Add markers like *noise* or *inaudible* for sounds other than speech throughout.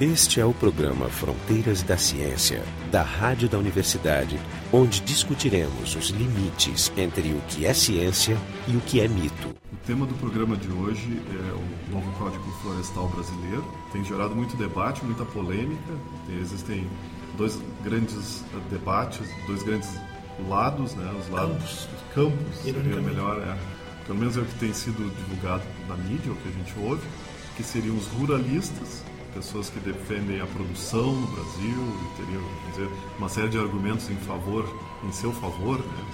Este é o programa Fronteiras da Ciência, da Rádio da Universidade, onde discutiremos os limites entre o que é ciência e o que é mito. O tema do programa de hoje é o novo Código Florestal Brasileiro. Tem gerado muito debate, muita polêmica. Existem dois grandes debates, dois grandes lados, né? Os lados, campos, campos seria melhor, é. Pelo menos é o que tem sido divulgado na mídia, o que a gente ouve, que seriam os ruralistas pessoas que defendem a produção no Brasil e teriam dizer, uma série de argumentos em favor, em seu favor, né?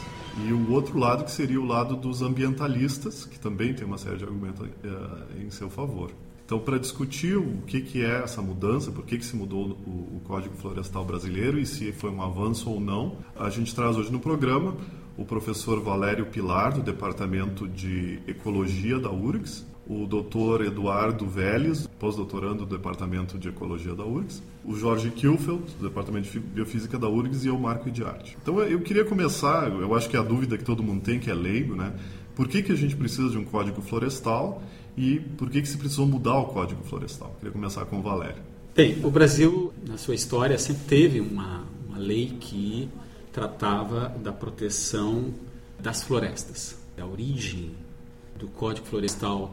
e o outro lado que seria o lado dos ambientalistas, que também tem uma série de argumentos uh, em seu favor. Então, para discutir o que, que é essa mudança, por que, que se mudou o, o Código Florestal Brasileiro e se foi um avanço ou não, a gente traz hoje no programa o professor Valério Pilar, do Departamento de Ecologia da URGS, o doutor Eduardo Vélez, pós-doutorando do Departamento de Ecologia da URGS, o Jorge Kilfeld, do Departamento de Biofísica da URGS, e eu, Marco de Arte. Então eu queria começar, eu acho que é a dúvida que todo mundo tem, que é leigo, né? Por que, que a gente precisa de um código florestal e por que, que se precisou mudar o código florestal? Queria começar com o Valério. Bem, o Brasil, na sua história, sempre teve uma, uma lei que tratava da proteção das florestas. A origem do Código Florestal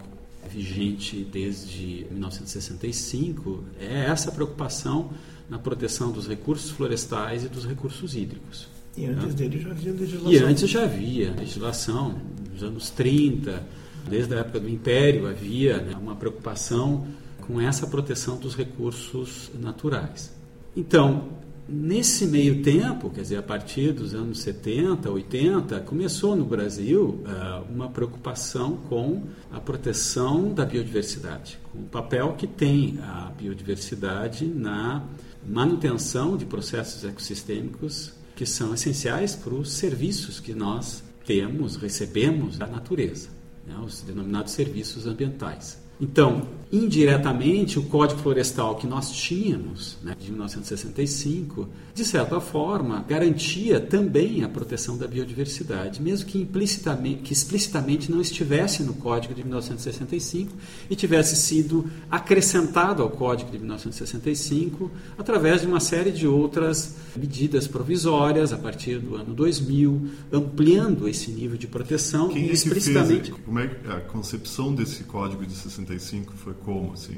vigente desde 1965 é essa preocupação na proteção dos recursos florestais e dos recursos hídricos. E antes né? dele já havia legislação. E antes já havia legislação, nos anos 30, desde a época do Império havia né, uma preocupação com essa proteção dos recursos naturais. Então, Nesse meio tempo, quer dizer, a partir dos anos 70, 80, começou no Brasil uh, uma preocupação com a proteção da biodiversidade, com o papel que tem a biodiversidade na manutenção de processos ecossistêmicos que são essenciais para os serviços que nós temos, recebemos da natureza, né, os denominados serviços ambientais. Então, indiretamente, o Código Florestal que nós tínhamos, né, de 1965, de certa forma, garantia também a proteção da biodiversidade, mesmo que implicitamente, que explicitamente não estivesse no Código de 1965 e tivesse sido acrescentado ao Código de 1965 através de uma série de outras medidas provisórias a partir do ano 2000, ampliando esse nível de proteção Quem e é explicitamente. Fez, como é que a concepção desse Código de 65 foi como assim?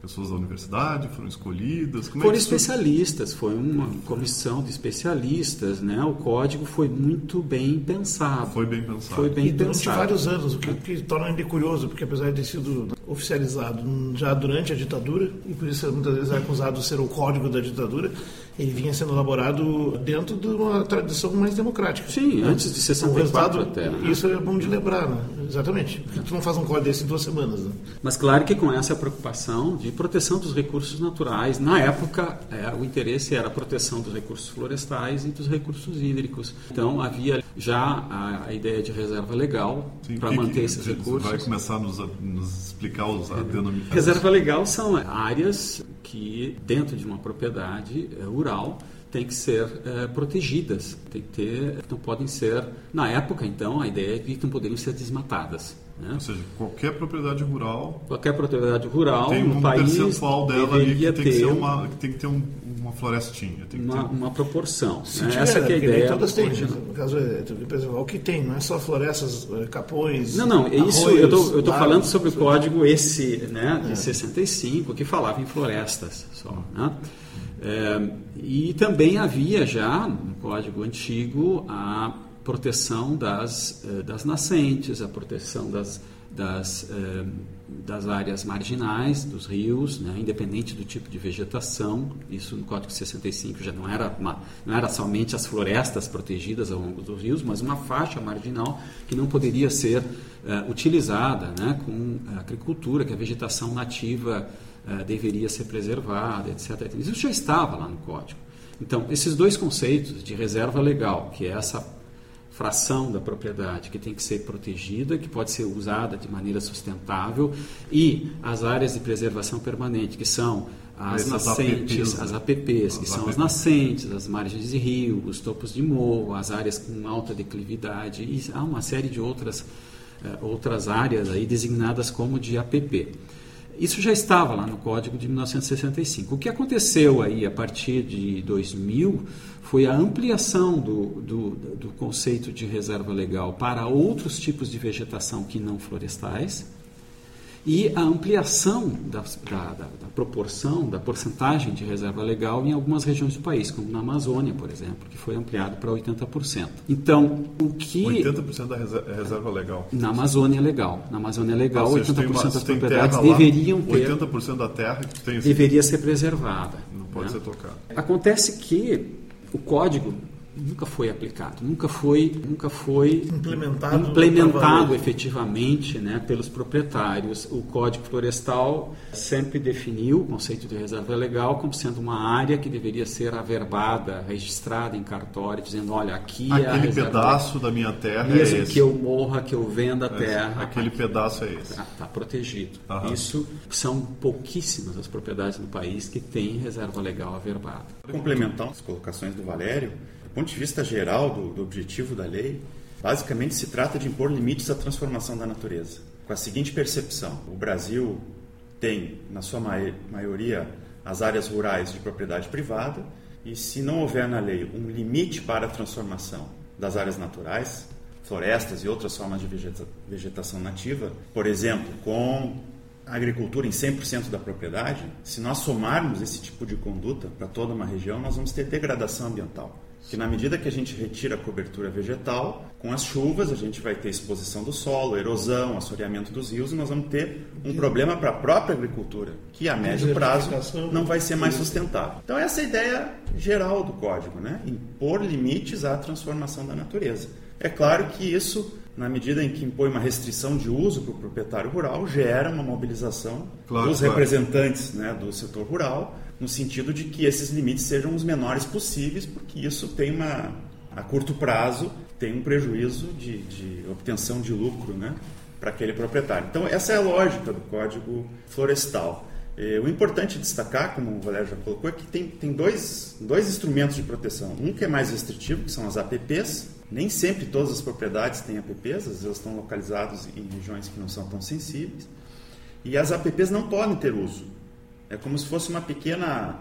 pessoas da universidade foram escolhidas? Como é Foram é especialistas, foi uma comissão de especialistas, né? O código foi muito bem pensado. Foi bem pensado. Foi bem e durante pensado. vários anos, o que, que torna ele curioso, porque apesar de ter sido oficializado já durante a ditadura, e por isso muitas vezes é acusado de ser o código da ditadura, ele vinha sendo elaborado dentro de uma tradição mais democrática. Sim, né? antes de 64 até. Né? Isso é bom de lembrar, né? exatamente. Porque tu não faz um código desse em duas semanas. Né? Mas claro que com essa preocupação de proteção dos recursos naturais, na época é, o interesse era a proteção dos recursos florestais e dos recursos hídricos. Então havia já a, a ideia de reserva legal para manter que, esses recursos. Vai começar a nos, nos explicar denominação. Reserva legal são áreas que dentro de uma propriedade é, rural têm que ser é, protegidas, tem que ter, não podem ser, na época então, a ideia é que não poderiam ser desmatadas. Né? Ou seja, qualquer propriedade rural. Qualquer propriedade rural tem um país percentual dela ali que tem que, ser uma, que tem que ter um, uma florestinha. Tem uma, ter... uma proporção. Se né? tiver, Essa é a ideia. Todas têm. No caso, é, o que tem, não é só florestas, é, capões. Não, não, isso arroios, eu estou falando sobre o código esse né, de é. 65, que falava em florestas só. Né? É, e também havia já no código antigo a proteção das, eh, das nascentes, a proteção das, das, eh, das áreas marginais, dos rios, né, independente do tipo de vegetação. Isso no Código 65 já não era, uma, não era somente as florestas protegidas ao longo dos rios, mas uma faixa marginal que não poderia ser uh, utilizada né, com agricultura, que a vegetação nativa uh, deveria ser preservada, etc. Isso já estava lá no Código. Então, esses dois conceitos de reserva legal, que é essa fração da propriedade que tem que ser protegida, que pode ser usada de maneira sustentável, e as áreas de preservação permanente, que são as Essas nascentes, APPs, as APPs, que as são APPs. as nascentes, as margens de rio, os topos de morro, as áreas com alta declividade, e há uma série de outras, uh, outras áreas aí designadas como de APP. Isso já estava lá no Código de 1965. O que aconteceu aí a partir de 2000 foi a ampliação do, do, do conceito de reserva legal para outros tipos de vegetação que não florestais e a ampliação da, da, da, da, proporção, da porcentagem de reserva legal em algumas regiões do país, como na Amazônia, por exemplo, que foi ampliado para 80%. Então, o que... 80% da reserva legal? Na Amazônia é legal. Na Amazônia é legal, ah, 80% uma, das propriedades deveriam ter... 80% da terra que tem... Deveria ser preservada. Não pode né? ser tocada. Acontece que o código nunca foi aplicado, nunca foi, nunca foi implementado, implementado efetivamente né, pelos proprietários. O Código Florestal sempre definiu o conceito de reserva legal como sendo uma área que deveria ser averbada, registrada em cartório, dizendo, olha, aqui aquele é a reserva pedaço da minha terra mesmo é esse. que eu morra, que eu venda a terra, aquele pedaço é esse. Está tá protegido. Aham. Isso são pouquíssimas as propriedades no país que têm reserva legal averbada. Complementar as colocações do Valério, do ponto de vista geral do, do objetivo da lei, basicamente se trata de impor limites à transformação da natureza. Com a seguinte percepção: o Brasil tem, na sua maioria, as áreas rurais de propriedade privada, e se não houver na lei um limite para a transformação das áreas naturais, florestas e outras formas de vegeta vegetação nativa, por exemplo, com a agricultura em 100% da propriedade, se nós somarmos esse tipo de conduta para toda uma região, nós vamos ter degradação ambiental que na medida que a gente retira a cobertura vegetal, com as chuvas a gente vai ter exposição do solo, erosão, assoreamento dos rios e nós vamos ter um problema para a própria agricultura, que a médio prazo não vai ser mais sustentável. Então essa é a ideia geral do código, né? Impor limites à transformação da natureza. É claro que isso na medida em que impõe uma restrição de uso para o proprietário rural, gera uma mobilização claro, dos claro. representantes né, do setor rural no sentido de que esses limites sejam os menores possíveis, porque isso tem uma, a curto prazo, tem um prejuízo de, de obtenção de lucro né, para aquele proprietário. Então, essa é a lógica do Código Florestal. O importante destacar, como o Valério já colocou, é que tem, tem dois, dois instrumentos de proteção. Um que é mais restritivo, que são as APPs. Nem sempre todas as propriedades têm APPs, às vezes elas estão localizadas em regiões que não são tão sensíveis. E as APPs não podem ter uso. É como se fosse uma pequena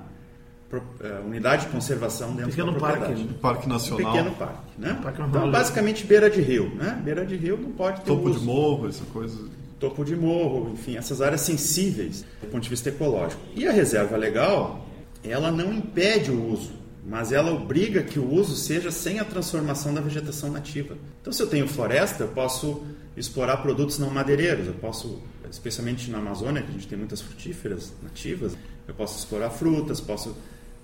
uh, unidade de conservação dentro pequeno da propriedade. Parque, parque nacional. Um pequeno parque, né? Parque então, basicamente beira de rio, né? Beira de rio não pode ter Topo uso. de morro, essa coisa. Topo de morro, enfim, essas áreas sensíveis do ponto de vista ecológico. E a reserva legal, ela não impede o uso, mas ela obriga que o uso seja sem a transformação da vegetação nativa. Então, se eu tenho floresta, eu posso explorar produtos não madeireiros, eu posso especialmente na Amazônia, que a gente tem muitas frutíferas nativas, eu posso explorar frutas, posso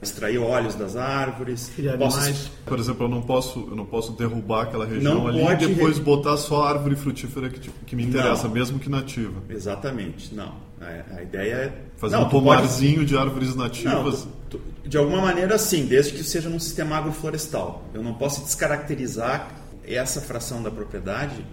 extrair óleos das árvores, Criar posso... animais. Por exemplo, eu não posso, eu não posso derrubar aquela região não ali e depois re... botar só a árvore frutífera que, que me interessa, não. mesmo que nativa. Exatamente, não. A, a ideia é fazer não, um pomarzinho pode... de árvores nativas. Não, tu, tu, de alguma maneira, sim, desde que seja num sistema agroflorestal. Eu não posso descaracterizar essa fração da propriedade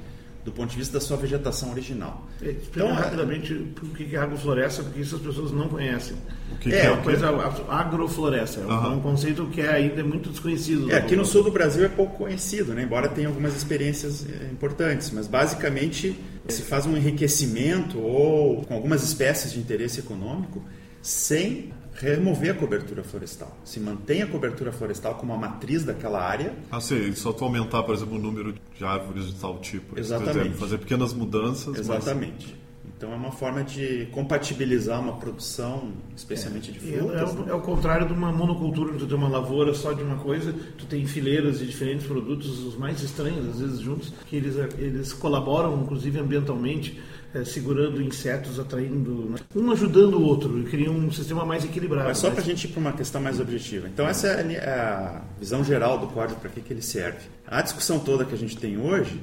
do ponto de vista da sua vegetação original. É, explica então, rapidamente o que é agrofloresta, porque isso as pessoas não conhecem. O que, é, que é uma coisa agrofloresta, é uhum. um conceito que é ainda muito desconhecido. É, aqui no sul do Brasil é pouco conhecido, né? embora tenha algumas experiências é, importantes, mas basicamente se faz um enriquecimento ou com algumas espécies de interesse econômico sem remover a cobertura florestal. Se mantém a cobertura florestal como a matriz daquela área. Ah, sim, só tu aumentar, por exemplo, o número de árvores de tal tipo. Exatamente. fazer pequenas mudanças. Exatamente. Mas... Então é uma forma de compatibilizar uma produção, especialmente é, de frutas. É, o, é o contrário de uma monocultura, tu tem uma lavoura só de uma coisa, tu tem fileiras de diferentes produtos, os mais estranhos, às vezes juntos, que eles, eles colaboram, inclusive ambientalmente, é, segurando insetos, atraindo, né? um ajudando o outro, cria um sistema mais equilibrado. Mas só para a gente ir para uma questão mais objetiva. Então essa é a visão geral do código, para que, que ele serve. A discussão toda que a gente tem hoje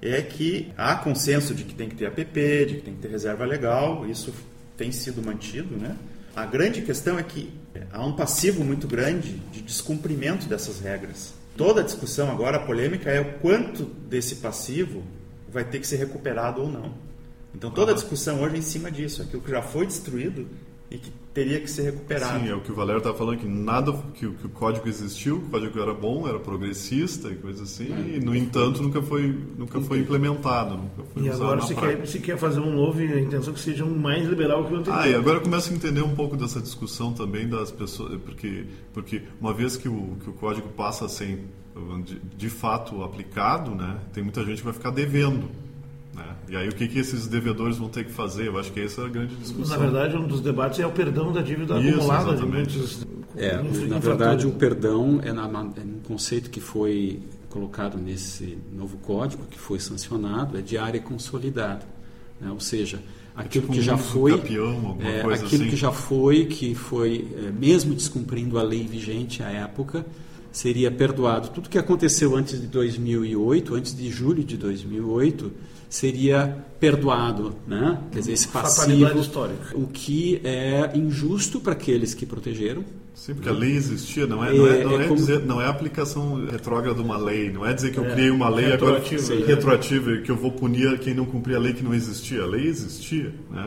é que há consenso de que tem que ter APP, de que tem que ter reserva legal, isso tem sido mantido, né? A grande questão é que há um passivo muito grande de descumprimento dessas regras. Toda a discussão agora, a polêmica é o quanto desse passivo vai ter que ser recuperado ou não. Então toda a discussão hoje é em cima disso. Aquilo que já foi destruído e que teria que ser recuperado. Sim, é o que o Valério estava falando, que nada, que, que, o código existiu, o código era bom, era progressista e coisa assim, é. e no entanto nunca foi, nunca foi implementado. Nunca foi e agora se quer, se quer fazer um novo e a intenção que seja um mais liberal que o anterior. Ah, e agora começa a entender um pouco dessa discussão também das pessoas, porque, porque uma vez que o, que o código passa a ser de, de fato aplicado, né, tem muita gente que vai ficar devendo. Né? E aí o que, que esses devedores vão ter que fazer? Eu acho que essa é a grande discussão. Na verdade, um dos debates é o perdão da dívida Isso, acumulada de muitos. É, na verdade, o perdão é, na, é um conceito que foi colocado nesse novo código, que foi sancionado, é de área consolidada. Né? Ou seja, é aquilo tipo que já foi, campeão, é, aquilo assim. que já foi, que foi, é, mesmo descumprindo a lei vigente à época, seria perdoado. Tudo que aconteceu antes de 2008, antes de julho de 2008, seria perdoado, né? Quer dizer, esse passivo, o que é injusto para aqueles que protegeram. Sim, porque a lei existia, não é, não é, não é, é como... dizer, não é a aplicação retrógrada de uma lei, não é dizer que eu é, criei uma lei retroativa, agora retroativa que eu vou punir quem não cumprir a lei que não existia. A lei existia, né?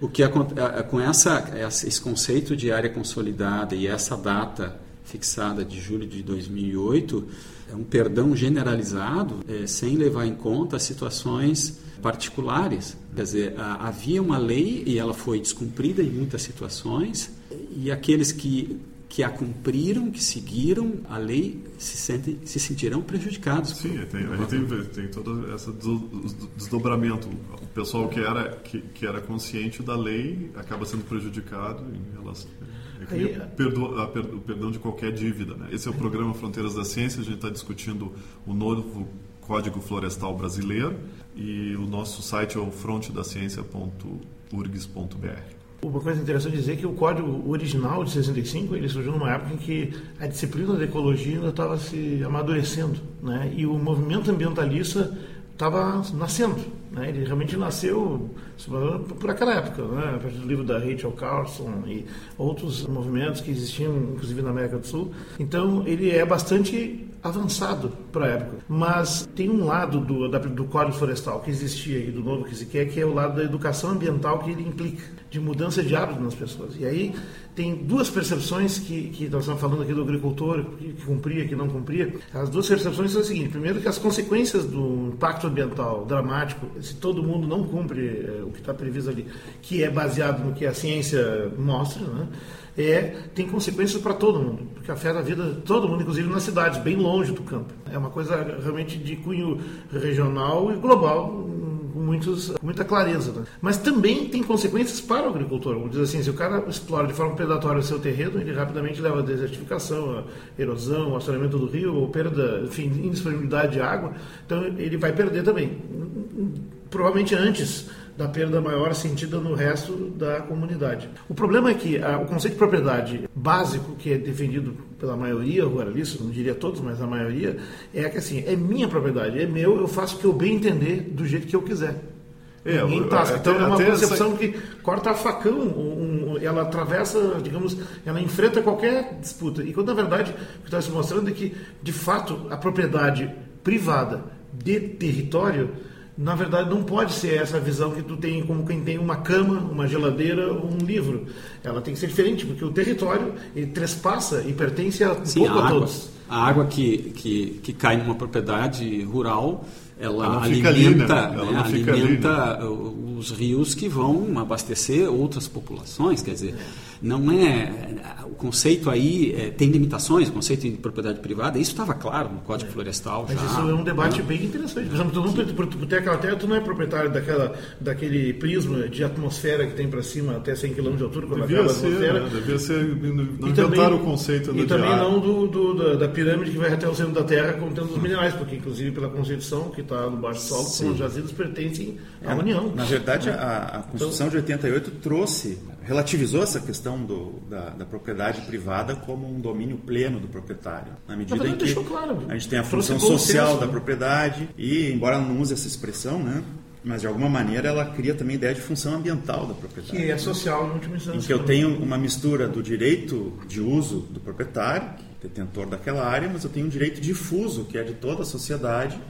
O que com essa esse conceito de área consolidada e essa data fixada de julho de 2008 é um perdão generalizado é, sem levar em conta situações particulares. Quer dizer, havia uma lei e ela foi descumprida em muitas situações e aqueles que que a cumpriram, que seguiram a lei, se, sentem, se sentirão prejudicados. Sim, tem, a gente tem, tem todo esse desdobramento. O pessoal que era, que, que era consciente da lei acaba sendo prejudicado em relação. É Aí, o, o perdão de qualquer dívida. Né? Esse é o programa Fronteiras da Ciência, a gente está discutindo o novo Código Florestal Brasileiro e o nosso site é o frontedaciencia.urgs.br. Uma coisa interessante dizer que o código original de 65 ele surgiu numa época em que a disciplina da ecologia ainda estava se amadurecendo, né? E o movimento ambientalista estava nascendo. Né? Ele realmente nasceu por aquela época, né? a partir do livro da Rachel Carlson e outros movimentos que existiam, inclusive na América do Sul. Então, ele é bastante avançado para a época. Mas tem um lado do, do Código Florestal que existia e do novo que se quer, que é o lado da educação ambiental que ele implica, de mudança de hábito nas pessoas. E aí tem duas percepções que, que nós estamos falando aqui do agricultor, que, cumpria, que não cumpria. As duas percepções são as seguintes. Primeiro, que as consequências do impacto ambiental dramático, se todo mundo não cumpre é, o que está previsto ali, que é baseado no que a ciência mostra, né? é, tem consequências para todo mundo, porque afeta a vida de todo mundo, inclusive nas cidades, bem longe do campo. É uma coisa realmente de cunho regional e global, com muitos, muita clareza. Né? Mas também tem consequências para o agricultor. Vamos dizer assim, se o cara explora de forma predatória o seu terreno, ele rapidamente leva a desertificação, a erosão, o assoreamento do rio, ou perda, enfim, indisponibilidade de água, então ele vai perder também. Provavelmente antes da perda maior sentida no resto da comunidade. O problema é que a, o conceito de propriedade básico que é defendido pela maioria ruralista, não diria todos, mas a maioria, é que assim, é minha propriedade, é meu, eu faço o que eu bem entender do jeito que eu quiser. É, Ninguém tasca. Então é uma concepção essa... que corta a facão, um, um, ela atravessa, digamos, ela enfrenta qualquer disputa. E quando na verdade o que está se mostrando é que, de fato, a propriedade privada de território na verdade não pode ser essa visão que tu tem como quem tem uma cama, uma geladeira ou um livro. Ela tem que ser diferente, porque o território ele trespassa e pertence a, Sim, a, a água, todos. A água que, que, que cai numa propriedade rural, ela, ela alimenta, ali, né? né? alimenta ali, né? os rios que vão abastecer outras populações, quer dizer... É não é o conceito aí é, tem limitações, o conceito de propriedade privada, isso estava claro no Código é. Florestal. Mas já, isso é um debate né? bem interessante. Por exemplo, tu, não, que... por, por ter aquela terra, tu não é proprietário daquela, daquele prisma de atmosfera que tem para cima até 100 km de altura, quando devia acaba ser, a atmosfera. Né? Devia ser, não inventaram o conceito E também não do, do da, da, pirâmide que vai até o centro da Terra contendo os minerais, porque inclusive pela Constituição, que está no baixo solo, são os jazidos pertencem à é, União. Na verdade, a, a Constituição então, de 88 trouxe relativizou essa questão do, da, da, propriedade privada como um domínio pleno do proprietário. Na medida em que claro, a gente tem a função social da propriedade e, embora não use essa expressão, né, mas de alguma maneira ela cria também a ideia de função ambiental da propriedade. Que é social no último instância. Em que eu tenho uma mistura do direito de uso do proprietário, detentor daquela área, mas eu tenho um direito difuso, que é de toda a sociedade,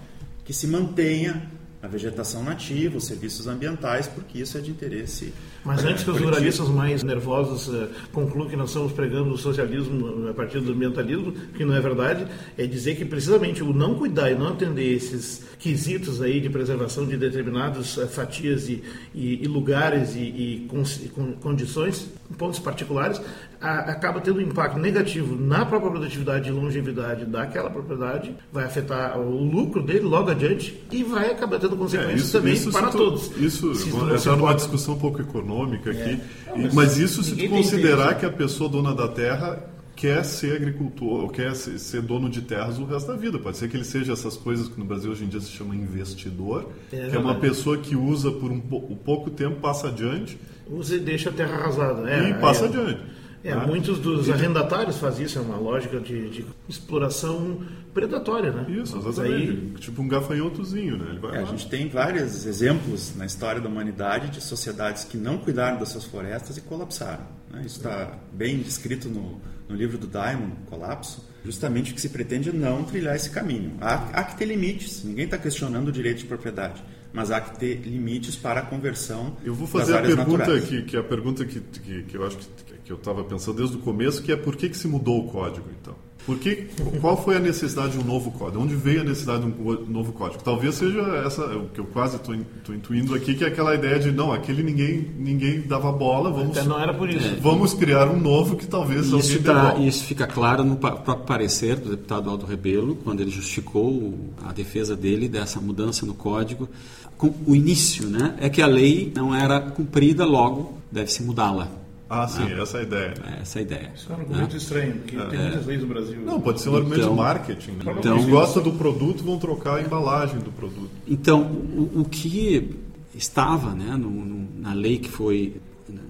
que se mantenha a vegetação nativa, os serviços ambientais, porque isso é de interesse. Mas antes que os ruralistas mais nervosos uh, concluam que nós estamos pregando o socialismo a partir do ambientalismo, que não é verdade, é dizer que precisamente o não cuidar e não atender esses quesitos aí de preservação de determinadas uh, fatias e, e, e lugares e, e, con condições, pontos particulares, a, acaba tendo um impacto negativo na própria produtividade e longevidade daquela propriedade, vai afetar o lucro dele logo adiante e vai acabar tendo consequências é, isso, também isso para tu, todos. Isso, entrar numa discussão um pouco econômica aqui, é. Não, mas, mas, isso se tu considerar que a pessoa dona da terra quer ser agricultor, ou quer ser dono de terras o resto da vida. Pode ser que ele seja essas coisas que no Brasil hoje em dia se chama investidor, é que é uma pessoa que usa por um, um pouco tempo, passa adiante. Usa e deixa a terra arrasada. É, e passa é. adiante. É, né? muitos dos arrendatários fazem isso, é uma lógica de, de exploração predatória, né? Isso, exatamente. Aí... Tipo um gafanhotozinho, né? É, a gente tem vários exemplos na história da humanidade de sociedades que não cuidaram das suas florestas e colapsaram. Né? Isso está bem descrito no, no livro do Diamond, Colapso. Justamente o que se pretende é não trilhar esse caminho. Há, há que ter limites, ninguém está questionando o direito de propriedade mas há que ter limites para a conversão Eu vou fazer a pergunta que, que é a pergunta que, que, que eu acho que, que eu estava pensando desde o começo, que é por que, que se mudou o código, então? Por que, qual foi a necessidade de um novo código? Onde veio a necessidade de um novo código? Talvez seja essa, o que eu quase estou intuindo aqui, que é aquela ideia de, não, aquele ninguém, ninguém dava bola, vamos... Até não era por isso. Vamos criar um novo que talvez... Isso, tá, isso fica claro no próprio parecer do deputado Aldo Rebelo, quando ele justificou a defesa dele dessa mudança no código. Com o início, né, é que a lei não era cumprida, logo deve-se mudá-la. Ah, sim, né? essa é a ideia. É essa é a ideia. Isso é um argumento né? estranho, porque é. tem muitas leis no Brasil. Não, pode ser um argumento então, de marketing. Né? Então, Eles gostam do produto, vão trocar a embalagem do produto. Então, o, o que estava né, no, no, na lei que foi,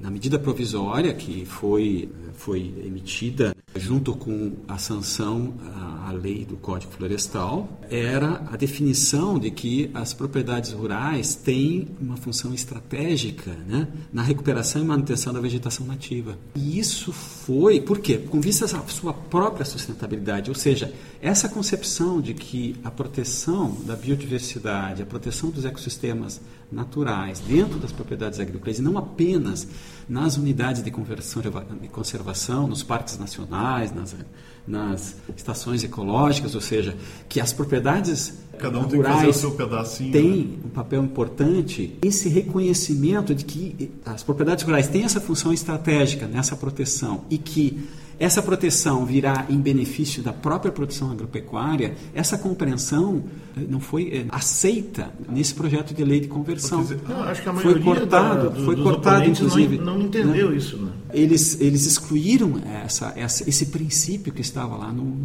na medida provisória que foi, foi emitida junto com a sanção à lei do Código Florestal, era a definição de que as propriedades rurais têm uma função estratégica né, na recuperação e manutenção da vegetação nativa. E isso foi, por quê? Com vista à sua própria sustentabilidade, ou seja, essa concepção de que a proteção da biodiversidade, a proteção dos ecossistemas naturais dentro das propriedades agrícolas e não apenas nas unidades de conservação, nos parques nacionais, nas, nas estações ecológicas, ou seja, que as propriedades Cada um tem que fazer o seu pedacinho. Tem né? um papel importante. Esse reconhecimento de que as propriedades rurais têm essa função estratégica nessa proteção e que essa proteção virá em benefício da própria produção agropecuária, essa compreensão eh, não foi é, aceita nesse projeto de lei de conversão. Não, acho que a maioria foi cortado, da, do, foi cortado inclusive. Não, não entendeu né? isso, né? Eles eles excluíram essa, essa, esse princípio que estava lá no,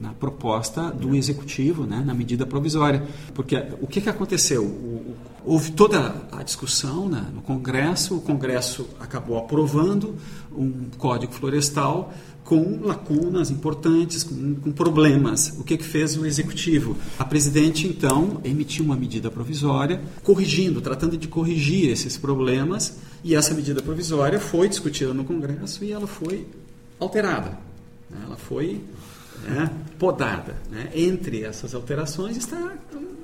na proposta do executivo, né, na medida provisória, porque o que, que aconteceu? O, houve toda a discussão né, no Congresso, o Congresso acabou aprovando um código florestal com lacunas importantes, com, com, problemas. O que, que fez o executivo? A presidente, então, emitiu uma medida provisória, corrigindo, tratando de corrigir esses problemas, e essa medida provisória foi discutida no Congresso e ela foi alterada. Né? Ela foi né, podada. Né? Entre essas alterações está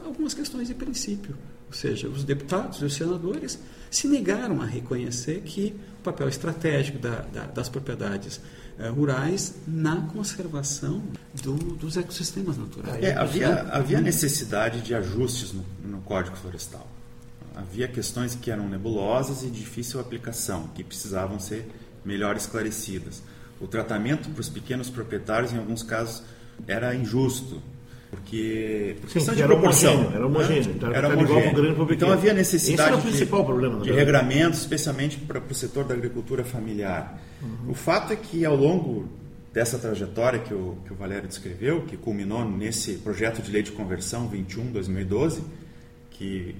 algumas questões de princípio. Ou seja, os deputados e os senadores se negaram a reconhecer que papel estratégico da, da, das propriedades eh, rurais na conservação do, dos ecossistemas naturais. É, havia, havia necessidade de ajustes no, no Código Florestal. Havia questões que eram nebulosas e de difícil aplicação, que precisavam ser melhor esclarecidas. O tratamento para os pequenos proprietários, em alguns casos, era injusto porque por Sim, era proporção. Era homogêneo. Então, era homogêneo. então havia necessidade Esse o principal de, problema, de regramento, especialmente para, para o setor da agricultura familiar. Uhum. O fato é que ao longo dessa trajetória que o, que o Valério descreveu, que culminou nesse projeto de lei de conversão 21-2012, que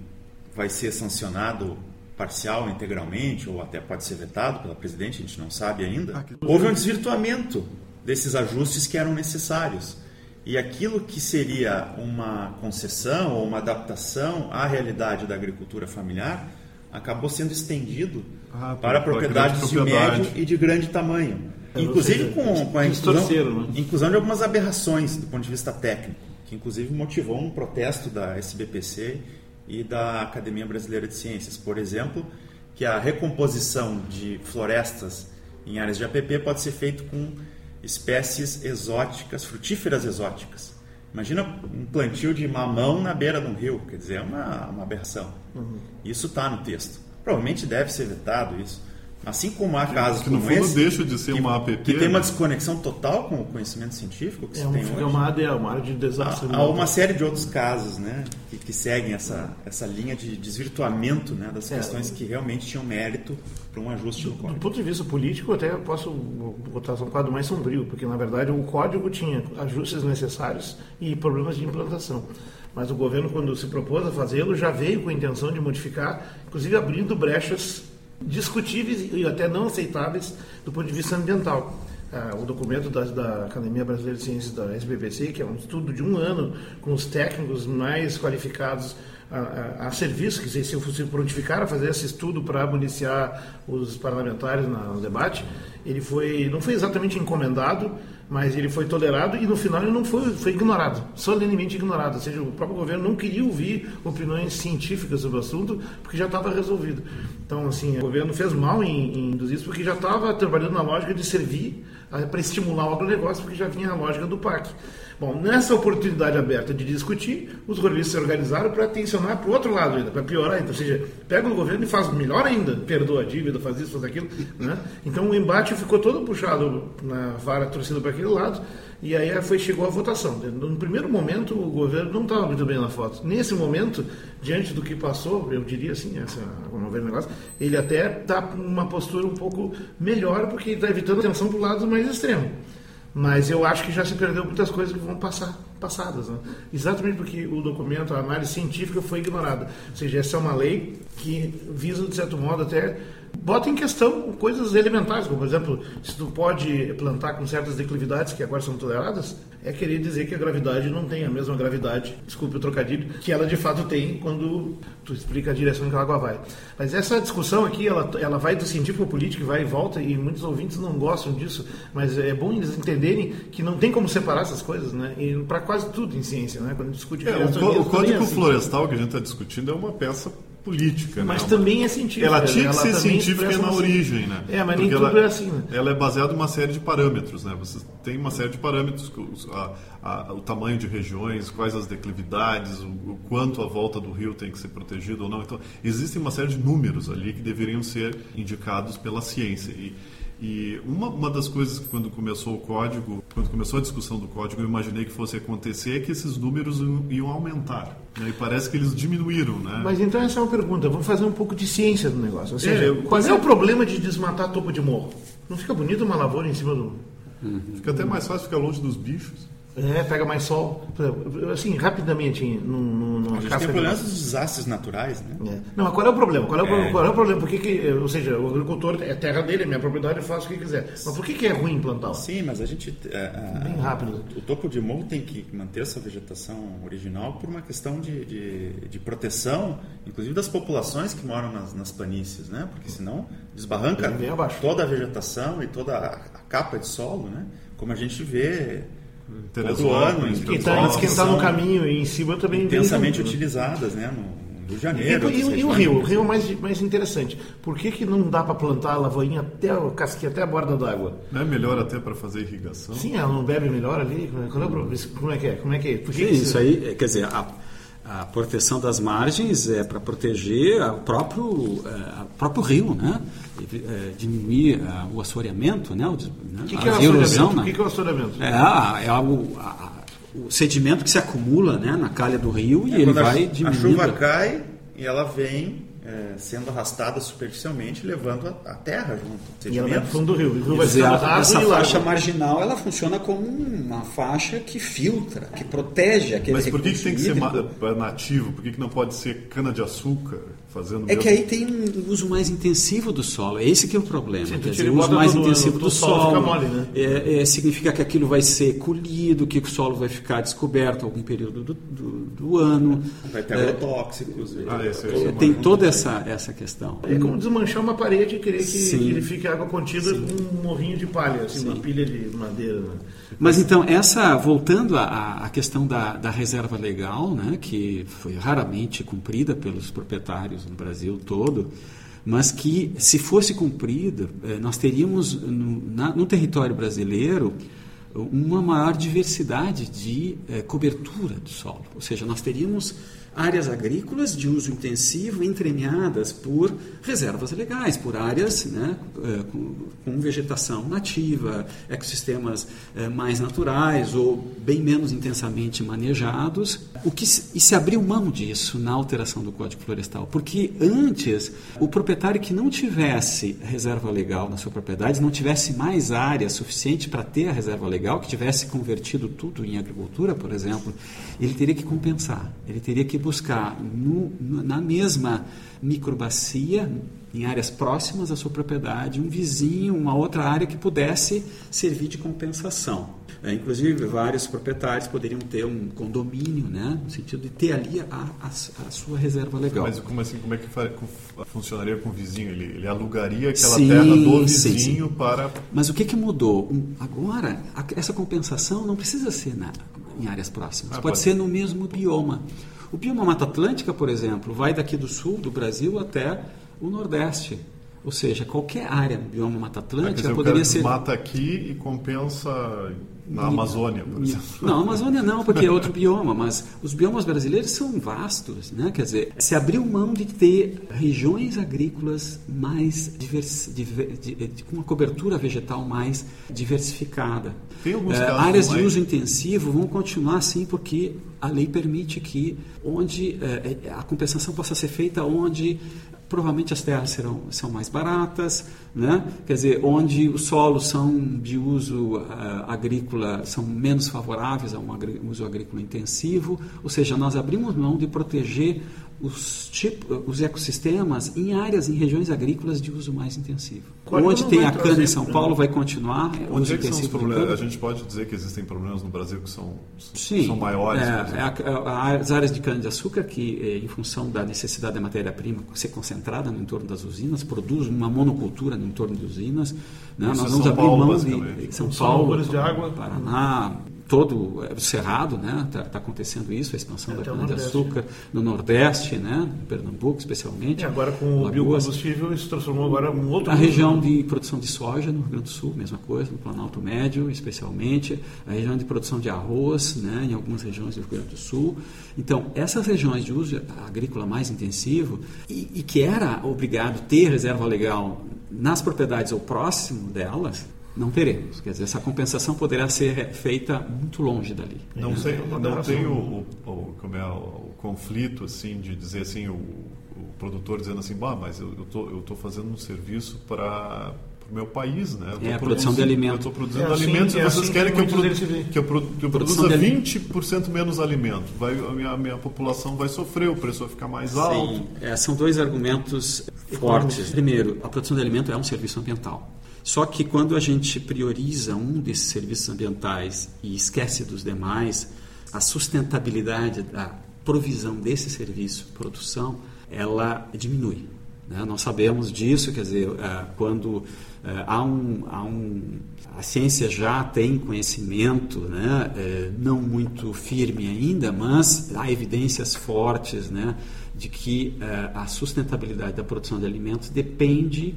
vai ser sancionado parcial, integralmente, ou até pode ser vetado pela presidente, a gente não sabe ainda, ah, houve um desvirtuamento desses ajustes que eram necessários. E aquilo que seria uma concessão ou uma adaptação à realidade da agricultura familiar acabou sendo estendido ah, para propriedades de médio e de grande tamanho. É, inclusive com, com a inclusão, né? inclusão de algumas aberrações do ponto de vista técnico, que inclusive motivou um protesto da SBPC e da Academia Brasileira de Ciências, por exemplo, que a recomposição de florestas em áreas de APP pode ser feito com espécies exóticas, frutíferas exóticas. Imagina um plantio de mamão na beira de um rio, quer dizer, é uma, uma aberração. Uhum. Isso está no texto. Provavelmente deve ser vetado isso. Assim como há casos que no como fundo esse, deixa de ser que, uma app. Que tem uma desconexão total com o conhecimento científico que é se tem hoje. uma área, uma área de desastre. Há, há uma série de outros casos né, que, que seguem essa, essa linha de desvirtuamento né, das É. questões que realmente tinham mérito para um ajuste no Do código. ponto de vista político, até posso botar um quadro mais sombrio, porque na verdade o código tinha ajustes necessários e problemas de implantação. Mas o governo, quando se propôs a fazê-lo, já veio com a intenção de modificar, inclusive abrindo brechas discutíveis e até não aceitáveis do ponto de vista ambiental. Ah, o documento da, da Academia Brasileira de Ciências da SBPC, que é um estudo de um ano com os técnicos mais qualificados a, a, a serviço, que se, se prontificaram a fazer esse estudo para municiar os parlamentares na, no debate, ele foi não foi exatamente encomendado, mas ele foi tolerado e no final ele não foi, foi ignorado, solenemente ignorado. Ou seja, o próprio governo não queria ouvir opiniões científicas sobre o assunto porque já estava resolvido. Então, assim, o governo fez mal em, em induzir isso porque já estava trabalhando na lógica de servir para estimular o agronegócio, porque já vinha a lógica do PAC. Bom, nessa oportunidade aberta de discutir, os governistas se organizaram para tensionar para o outro lado ainda, para piorar ainda. Ou seja, pega o governo e faz melhor ainda, perdoa a dívida, faz isso, faz aquilo. Né? Então o embate ficou todo puxado na vara torcida para aquele lado, e aí foi, chegou a votação. No primeiro momento, o governo não estava muito bem na foto. Nesse momento, diante do que passou, eu diria assim, essa, como ver negócio, ele até está com uma postura um pouco melhor, porque está evitando a atenção para o lado mais extremo. Mas eu acho que já se perdeu muitas coisas que vão passar passadas, né? exatamente porque o documento, a análise científica foi ignorada. Ou seja, essa é uma lei que visa, de certo modo, até bota em questão coisas elementares, como por exemplo, se tu pode plantar com certas declividades que agora são toleradas, é querer dizer que a gravidade não tem a mesma gravidade, desculpe o trocadilho, que ela de fato tem quando tu explica a direção que a água vai. Mas essa discussão aqui, ela, ela vai do científico ao político, vai e volta, e muitos ouvintes não gostam disso, mas é bom eles entenderem que não tem como separar essas coisas, né? E para quase tudo em ciência, né? Quando a gente discute É, o, o Código é assim. Florestal que a gente está discutindo é uma peça política. Mas né? também é científica. Ela tinha que ser também científica na uma- origem, né? É, mas nem Porque tudo ela, é assim, né? Ela é baseada em uma série de parâmetros, né? Você tem uma série de parâmetros, a- a- o tamanho de regiões, quais as declividades, o, o quanto a volta do rio tem que ser protegida ou não. Então, existem uma série de números ali que deveriam ser indicados pela ciência. E, e uma, uma das coisas que quando começou o código, quando começou a discussão do código, eu imaginei que fosse acontecer é que esses números iam, aumentar. né? E parece que eles diminuíram, né? Mas então essa é uma pergunta. Vamos fazer um pouco de ciência do negócio. Ou seja, É, qual mas é é- o problema de desmatar topo de morro? Não fica bonito uma lavoura em cima do. Fica até mais fácil ficar longe dos bichos. É, pega mais sol. Assim, rapidamente, num, num, numa A gente casca tem problemas dos desastres naturais, né? É. Não, mas qual é o problema? Qual é o, É. qual é o problema? Por que que, ou seja, o agricultor é terra dele, é minha propriedade, eu faço o que quiser. Mas por que, que é ruim plantar? Sim, mas a gente. é, a- Bem rápido. O topo de morro tem que manter essa vegetação original por uma questão de, de, de proteção, inclusive das populações que moram nas, nas planícies, né? Porque senão desbarranca toda a vegetação e toda a, a capa de solo, né? Como a gente vê ano, Teresópolis, em Quem está tá no caminho e em cima também intensamente né? utilizadas, né? No no Rio de E, Janeiro. e- e outras o rio? O rio é mais, mais interessante. Por que, que não dá para plantar a lavourinha até o casquinha, até a borda d'água? Não é melhor até para fazer irrigação? Sim, ela não bebe melhor ali? Qual é? Como é que é? Como é que é? Por que que isso aí, é, quer dizer, a, a proteção das margens é para proteger o próprio, o próprio rio, né? E, é, diminuir é, o assoreamento, né? O, né? O que, que é o a erosão, assoreamento? O né? que, que é o assoreamento? É, é algo, a- a- o sedimento que se acumula né, na calha do rio e É, ele quando a vai diminuindo. A chuva cai e ela vem é, sendo arrastada superficialmente, levando a, a terra junto. E ela vai fundo do rio. O rio vai dizer, ficando a- raso essa e faixa marginal ela funciona como uma faixa que filtra, que protege aquele Mas por que, que tem que ser nativo? Por que, que não pode ser cana-de-açúcar? Fazendo É mesmo. que aí tem um uso mais intensivo do solo. É esse que é o problema. Sim, Quer dizer, o uso mais no- intensivo no do solo, solo fica mole, né? é- é, significa que aquilo vai ser colhido, que o solo vai ficar descoberto algum período do, do- do ano. Vai ter agrotóxicos. Ah, esse- É, esse é tem toda essa, essa questão. É como desmanchar uma parede e querer que, Sim. que ele fique água contida com um morrinho de palha, assim, uma pilha de madeira. Né? Mas então, essa, voltando à, à questão da, da reserva legal, né, que foi raramente cumprida pelos proprietários no Brasil todo, mas que, se fosse cumprida, eh, nós teríamos no, na- no território brasileiro uma maior diversidade de eh, cobertura do solo. Ou seja, nós teríamos áreas agrícolas de uso intensivo entremeadas por reservas legais, por áreas né, eh, com, vegetação nativa, ecossistemas eh, mais naturais ou bem menos intensamente manejados. O que e se abriu mão disso na alteração do Código Florestal, porque antes o proprietário que não tivesse reserva legal na sua propriedade, não tivesse mais área suficiente para ter a reserva legal, que tivesse convertido tudo em agricultura, por exemplo, ele teria que compensar, ele teria que buscar no- no- na mesma microbacia, em áreas próximas à sua propriedade, um vizinho, uma outra área que pudesse servir de compensação. É, inclusive, vários proprietários poderiam ter um condomínio, né, no sentido de ter ali a, a- a sua reserva legal. Mas como assim, como é que funcionaria com o vizinho? Ele, ele alugaria aquela Sim, terra do sim, vizinho para Mas o que, que mudou? Um, Agora, a- essa compensação não precisa ser na- em áreas próximas, Ah, pode, pode. ser no mesmo bioma. O bioma Mata Atlântica, por exemplo, vai daqui do sul do Brasil até o Nordeste. Ou seja, qualquer área do bioma Mata Ah, quer Atlântica dizer, o cara poderia ser. desmata aqui e compensa na Amazônia, por exemplo. Não, a Amazônia não, porque é outro *laughs* bioma, mas os biomas brasileiros são vastos, né? Quer dizer, se abriu mão de ter regiões agrícolas mais divers, diver- de- com uma cobertura vegetal mais diversificada. Tem alguns Eh, casos áreas de mais- uso intensivo vão continuar assim, porque a lei permite que onde eh, eh, a compensação possa ser feita onde provavelmente as terras serão são mais baratas, né? Quer dizer, onde os solos são de uso ah, agrícola são menos favoráveis a um agri- uso agrícola intensivo, ou seja, nós abrimos mão de proteger os, tipo, os ecossistemas em áreas, em regiões agrícolas de uso mais intensivo. Onde tem a cana em São? Paulo vai continuar é, Onde é que são os intensivo de problemas? A gente pode dizer que existem problemas no Brasil que são, Sim, são maiores. é, é a- a- as áreas de cana-de-açúcar que, eh, em função da necessidade da matéria-prima ser concentrada no entorno das usinas, produzem uma monocultura no entorno de usinas. Né? Nós é vamos São abrir Paulo, mão de São São Paulo, Louros de água. Paraná, todo eh, o Cerrado, né? Está acontecendo isso, a expansão da Até o cana-de-açúcar no Nordeste, né? em Pernambuco especialmente. E agora com o Lagoas. biocombustível isso transformou agora um outro A região de produção de soja no Rio Grande do Sul, mesma coisa, no Planalto Médio, especialmente. A região de produção de arroz, né, em algumas regiões do Rio Grande do Sul. Então, essas regiões de uso agrícola mais intensivo, e, e que era obrigado ter reserva legal nas propriedades ou próximo delas, não teremos. Quer dizer, essa compensação poderá ser feita muito longe dali. Não, É, tem, é não tem o, o- o- como é, o, o conflito assim de dizer assim o, o produtor dizendo assim, bah, mas eu estou eu tô fazendo um serviço para o meu país, né? Eu É, a produção de produzindo- alimento. Eu estou produzindo É assim- alimentos é e vocês assim querem que que eu, produ- que eu, pro- que eu produza de alim- 20% menos alimento. Vai, a, minha, a minha população vai sofrer, o preço vai ficar mais alto. Sim, é, são dois argumentos fortes. Primeiro, a produção de alimento é um serviço ambiental. Só que quando a gente prioriza um desses serviços ambientais e esquece dos demais, a sustentabilidade da provisão desse serviço, produção, ela diminui. né? Nós sabemos disso, quer dizer, ah, quando ah, há um, há um a ciência já tem conhecimento, né, eh, não muito firme ainda, mas há evidências fortes né, de que eh, a sustentabilidade da produção de alimentos depende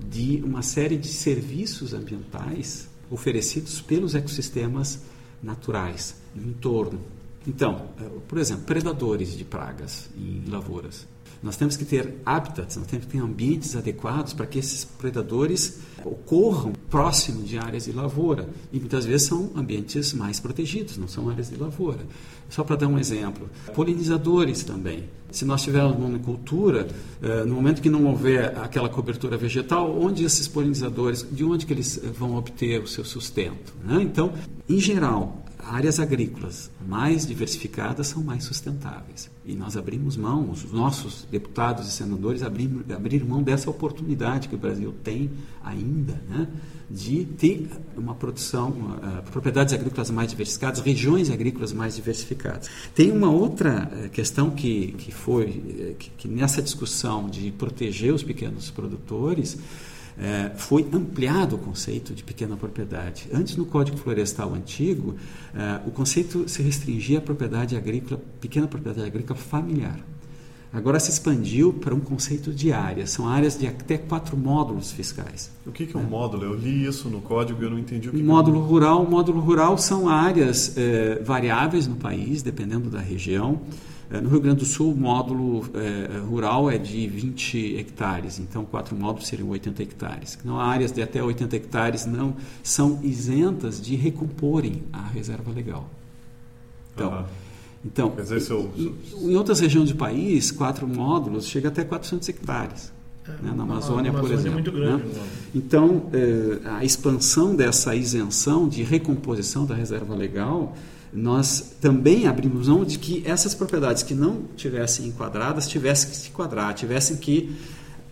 de uma série de serviços ambientais oferecidos pelos ecossistemas naturais no entorno. Então, eh, por exemplo, predadores de pragas em lavouras. Nós temos que ter habitats, nós temos que ter ambientes adequados para que esses predadores ocorram próximo de áreas de lavoura. E muitas vezes são ambientes mais protegidos, não são áreas de lavoura. Só para dar um exemplo, polinizadores também. Se nós tivermos monocultura, eh, no momento que não houver aquela cobertura vegetal, onde esses polinizadores, de onde que eles eh, vão obter o seu sustento? né? Então, em geral, áreas agrícolas mais diversificadas são mais sustentáveis. E nós abrimos mão, os nossos deputados e senadores abriram, abriram mão dessa oportunidade que o Brasil tem ainda, né, de ter uma produção, uh, propriedades agrícolas mais diversificadas, regiões agrícolas mais diversificadas. Tem uma outra uh, questão que, que foi, uh, que, que nessa discussão de proteger os pequenos produtores, é, foi ampliado o conceito de pequena propriedade. Antes, no Código Florestal antigo, é, o conceito se restringia à propriedade agrícola, pequena propriedade agrícola familiar. Agora se expandiu para um conceito de área. São áreas de até quatro módulos fiscais. O que, que é um é. módulo? Eu li isso no código e eu não entendi o que. Módulo é um... rural, módulo rural são áreas é, variáveis no país, dependendo da região. É, no Rio Grande do Sul, o módulo é, rural é de 20 hectares, então quatro módulos seriam 80 hectares. Não, áreas de até 80 hectares não são isentas de recomporem a reserva legal. Então, uhum. então Quer dizer, seu, seu... em outras regiões do país, quatro módulos chega até 400 hectares. É, né? Na Amazônia, Amazônia, por exemplo. É muito grande, né? Então, eh, a expansão dessa isenção de recomposição da reserva legal nós também abrimos mão de que essas propriedades que não tivessem enquadradas tivessem que se enquadrar, tivessem que.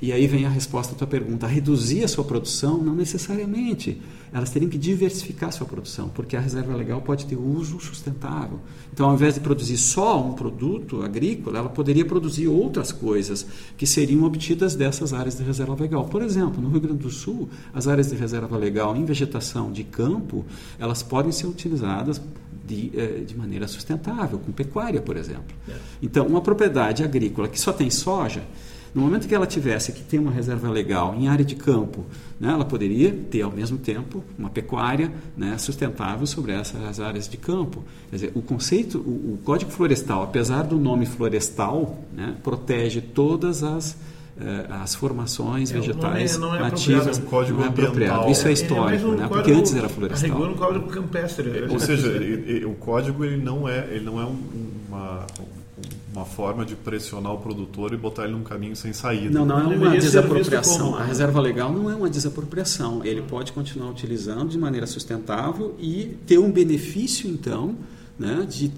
E aí vem a resposta à tua pergunta: reduzir a sua produção? Não necessariamente. Elas teriam que diversificar a sua produção, porque a reserva legal pode ter uso sustentável. Então, ao invés de produzir só um produto agrícola, ela poderia produzir outras coisas que seriam obtidas dessas áreas de reserva legal. Por exemplo, no Rio Grande do Sul, as áreas de reserva legal em vegetação de campo, elas podem ser utilizadas de, eh, de maneira sustentável, com pecuária, por exemplo. É. Então, uma propriedade agrícola que só tem soja, no momento que ela tivesse que ter uma reserva legal em área de campo, né, ela poderia ter ao mesmo tempo uma pecuária né, sustentável sobre essas áreas de campo. Quer dizer, o conceito, o, o Código Florestal, apesar do nome florestal, né, protege todas as as formações é, vegetais não é, não é nativas. O código não é apropriado. Isso é, é histórico, um né? Código, porque antes era florestal. Rigor, um código campestre. Ou seja, ele, o código ele não é, ele não é uma, uma forma de pressionar o produtor e botar ele num caminho sem saída. Não, não é uma desapropriação. A reserva legal não é uma desapropriação. Ele pode continuar utilizando de maneira sustentável e ter um benefício, então, né, de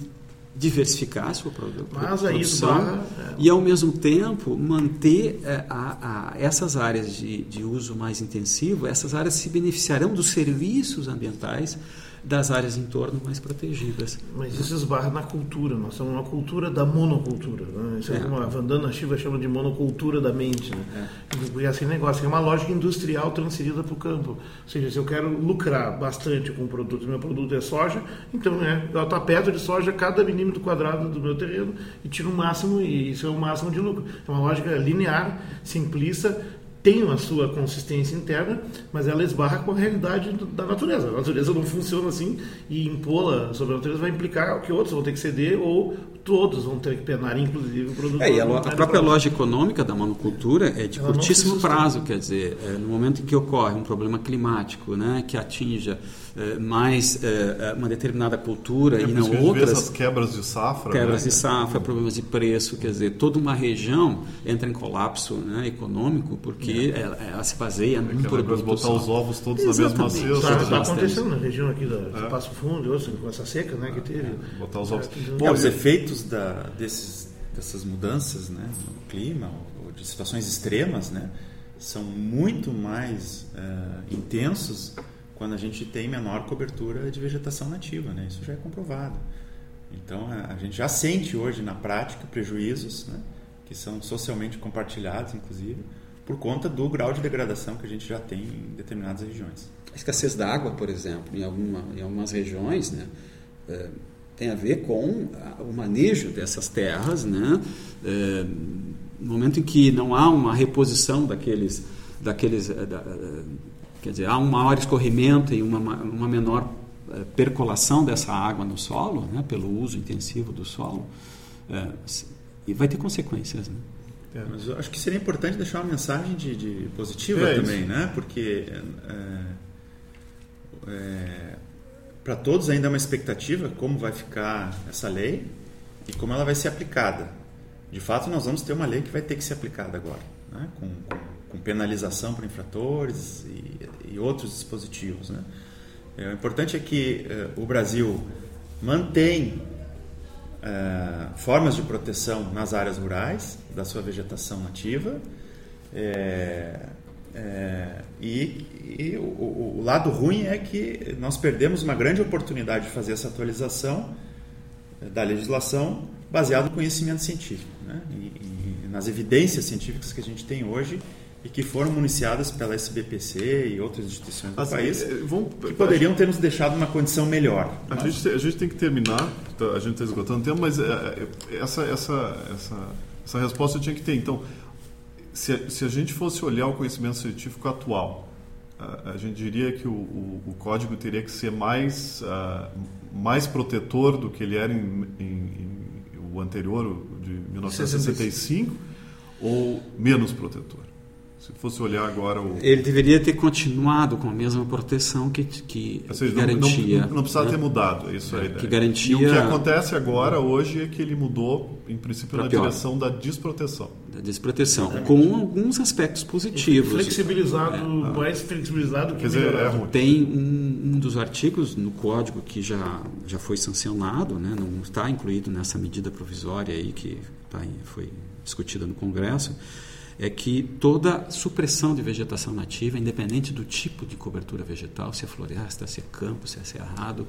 diversificar a sua produção Mas aí barra, é. e ao mesmo tempo manter é, a, a, essas áreas de, de uso mais intensivo, essas áreas se beneficiarão dos serviços ambientais das áreas em torno mais protegidas. Mas isso esbarra na cultura, nós somos uma cultura da monocultura. Né? Isso é, é uma Vandana Shiva chama de monocultura da mente. Né? É. Porque assim negócio, é uma lógica industrial transferida para o campo. Ou seja, se eu quero lucrar bastante com o produto, meu produto é soja, então né, eu tapete de soja cada milímetro quadrado do meu terreno e tiro o máximo, e isso é o máximo de lucro. É uma lógica linear, simplista, tem a sua consistência interna, mas ela esbarra com a realidade da natureza. A natureza não funciona assim e impô-la sobre a natureza vai implicar que outros vão ter que ceder ou todos vão ter que penar, inclusive o produtor. É, e a, a própria lógica econômica da monocultura é de ela curtíssimo prazo, quer dizer, é, no momento em que ocorre um problema climático né, que atinja é, mais é, é, uma determinada cultura é e não outras. essas quebras de safra. Quebras né? de safra, problemas de preço, quer dizer, toda uma região entra em colapso né, econômico porque é. ela, ela, se baseia num produto botar só. os ovos todos Exatamente. na mesma cesta. Está tá acontecendo na região aqui da, de Passo Fundo, com essa seca né, que teve. Botar os ovos. Bom, os efeitos da, desses, dessas mudanças né, no clima, ou de situações extremas, né, são muito mais uh, intensos quando a gente tem menor cobertura de vegetação nativa, né? Isso já é comprovado. Então a, gente já sente hoje na prática prejuízos, né? que são socialmente compartilhados, inclusive, por conta do grau de degradação que a gente já tem em determinadas regiões. A escassez d'água, por exemplo, em, alguma, em algumas regiões, né? É, tem a ver com o manejo dessas terras, né? É, no momento em que não há uma reposição daqueles, daqueles da, Quer dizer, há um maior escorrimento e uma, uma menor eh, percolação dessa água no solo, né, pelo uso intensivo do solo, é, e vai ter consequências. Né? É, mas eu acho que seria importante deixar uma mensagem de, de positiva é também, né? Porque é, para todos ainda é uma expectativa como vai ficar essa lei e como ela vai ser aplicada. De fato, nós vamos ter uma lei que vai ter que ser aplicada agora, né? com, com com penalização para infratores e, e, outros dispositivos. Né? É, o importante é que eh, o Brasil mantém uh, formas de proteção nas áreas rurais da sua vegetação nativa. É, é, e, e o, o, lado ruim é que nós perdemos uma grande oportunidade de fazer essa atualização da legislação baseado no conhecimento científico, né? e, e nas evidências científicas que a gente tem hoje e que foram municiadas pela SBPC e outras instituições do assim, país é, vamos, que poderiam ter nos deixado uma condição melhor. A, mas... gente, a gente tem que terminar, tá, a gente está esgotando o tempo, mas é, é, essa, essa, essa, essa resposta tinha que ter. Então, se a, se a gente fosse olhar o conhecimento científico atual, a, gente diria que o, o, o, código teria que ser mais, uh, mais protetor do que ele era em, em, em o anterior, de 1965, ou menos protetor? Se fosse olhar agora o. Ele deveria ter continuado com a mesma proteção que, que seja, garantia. Não, não, não precisava né? ter mudado, é isso é, aí. Que garantia... E o que acontece agora, hoje, é que ele mudou, em princípio, na pior. direção da desproteção. Da desproteção, é. com alguns aspectos positivos. Flexibilizado, é. mais flexibilizado que Quer dizer, é ruim. Tem um, um, dos artigos no código que já, já foi sancionado, né? não está incluído nessa medida provisória aí que tá, foi discutida no Congresso é que toda supressão de vegetação nativa, independente do tipo de cobertura vegetal, se é floresta, se é campo, se é cerrado,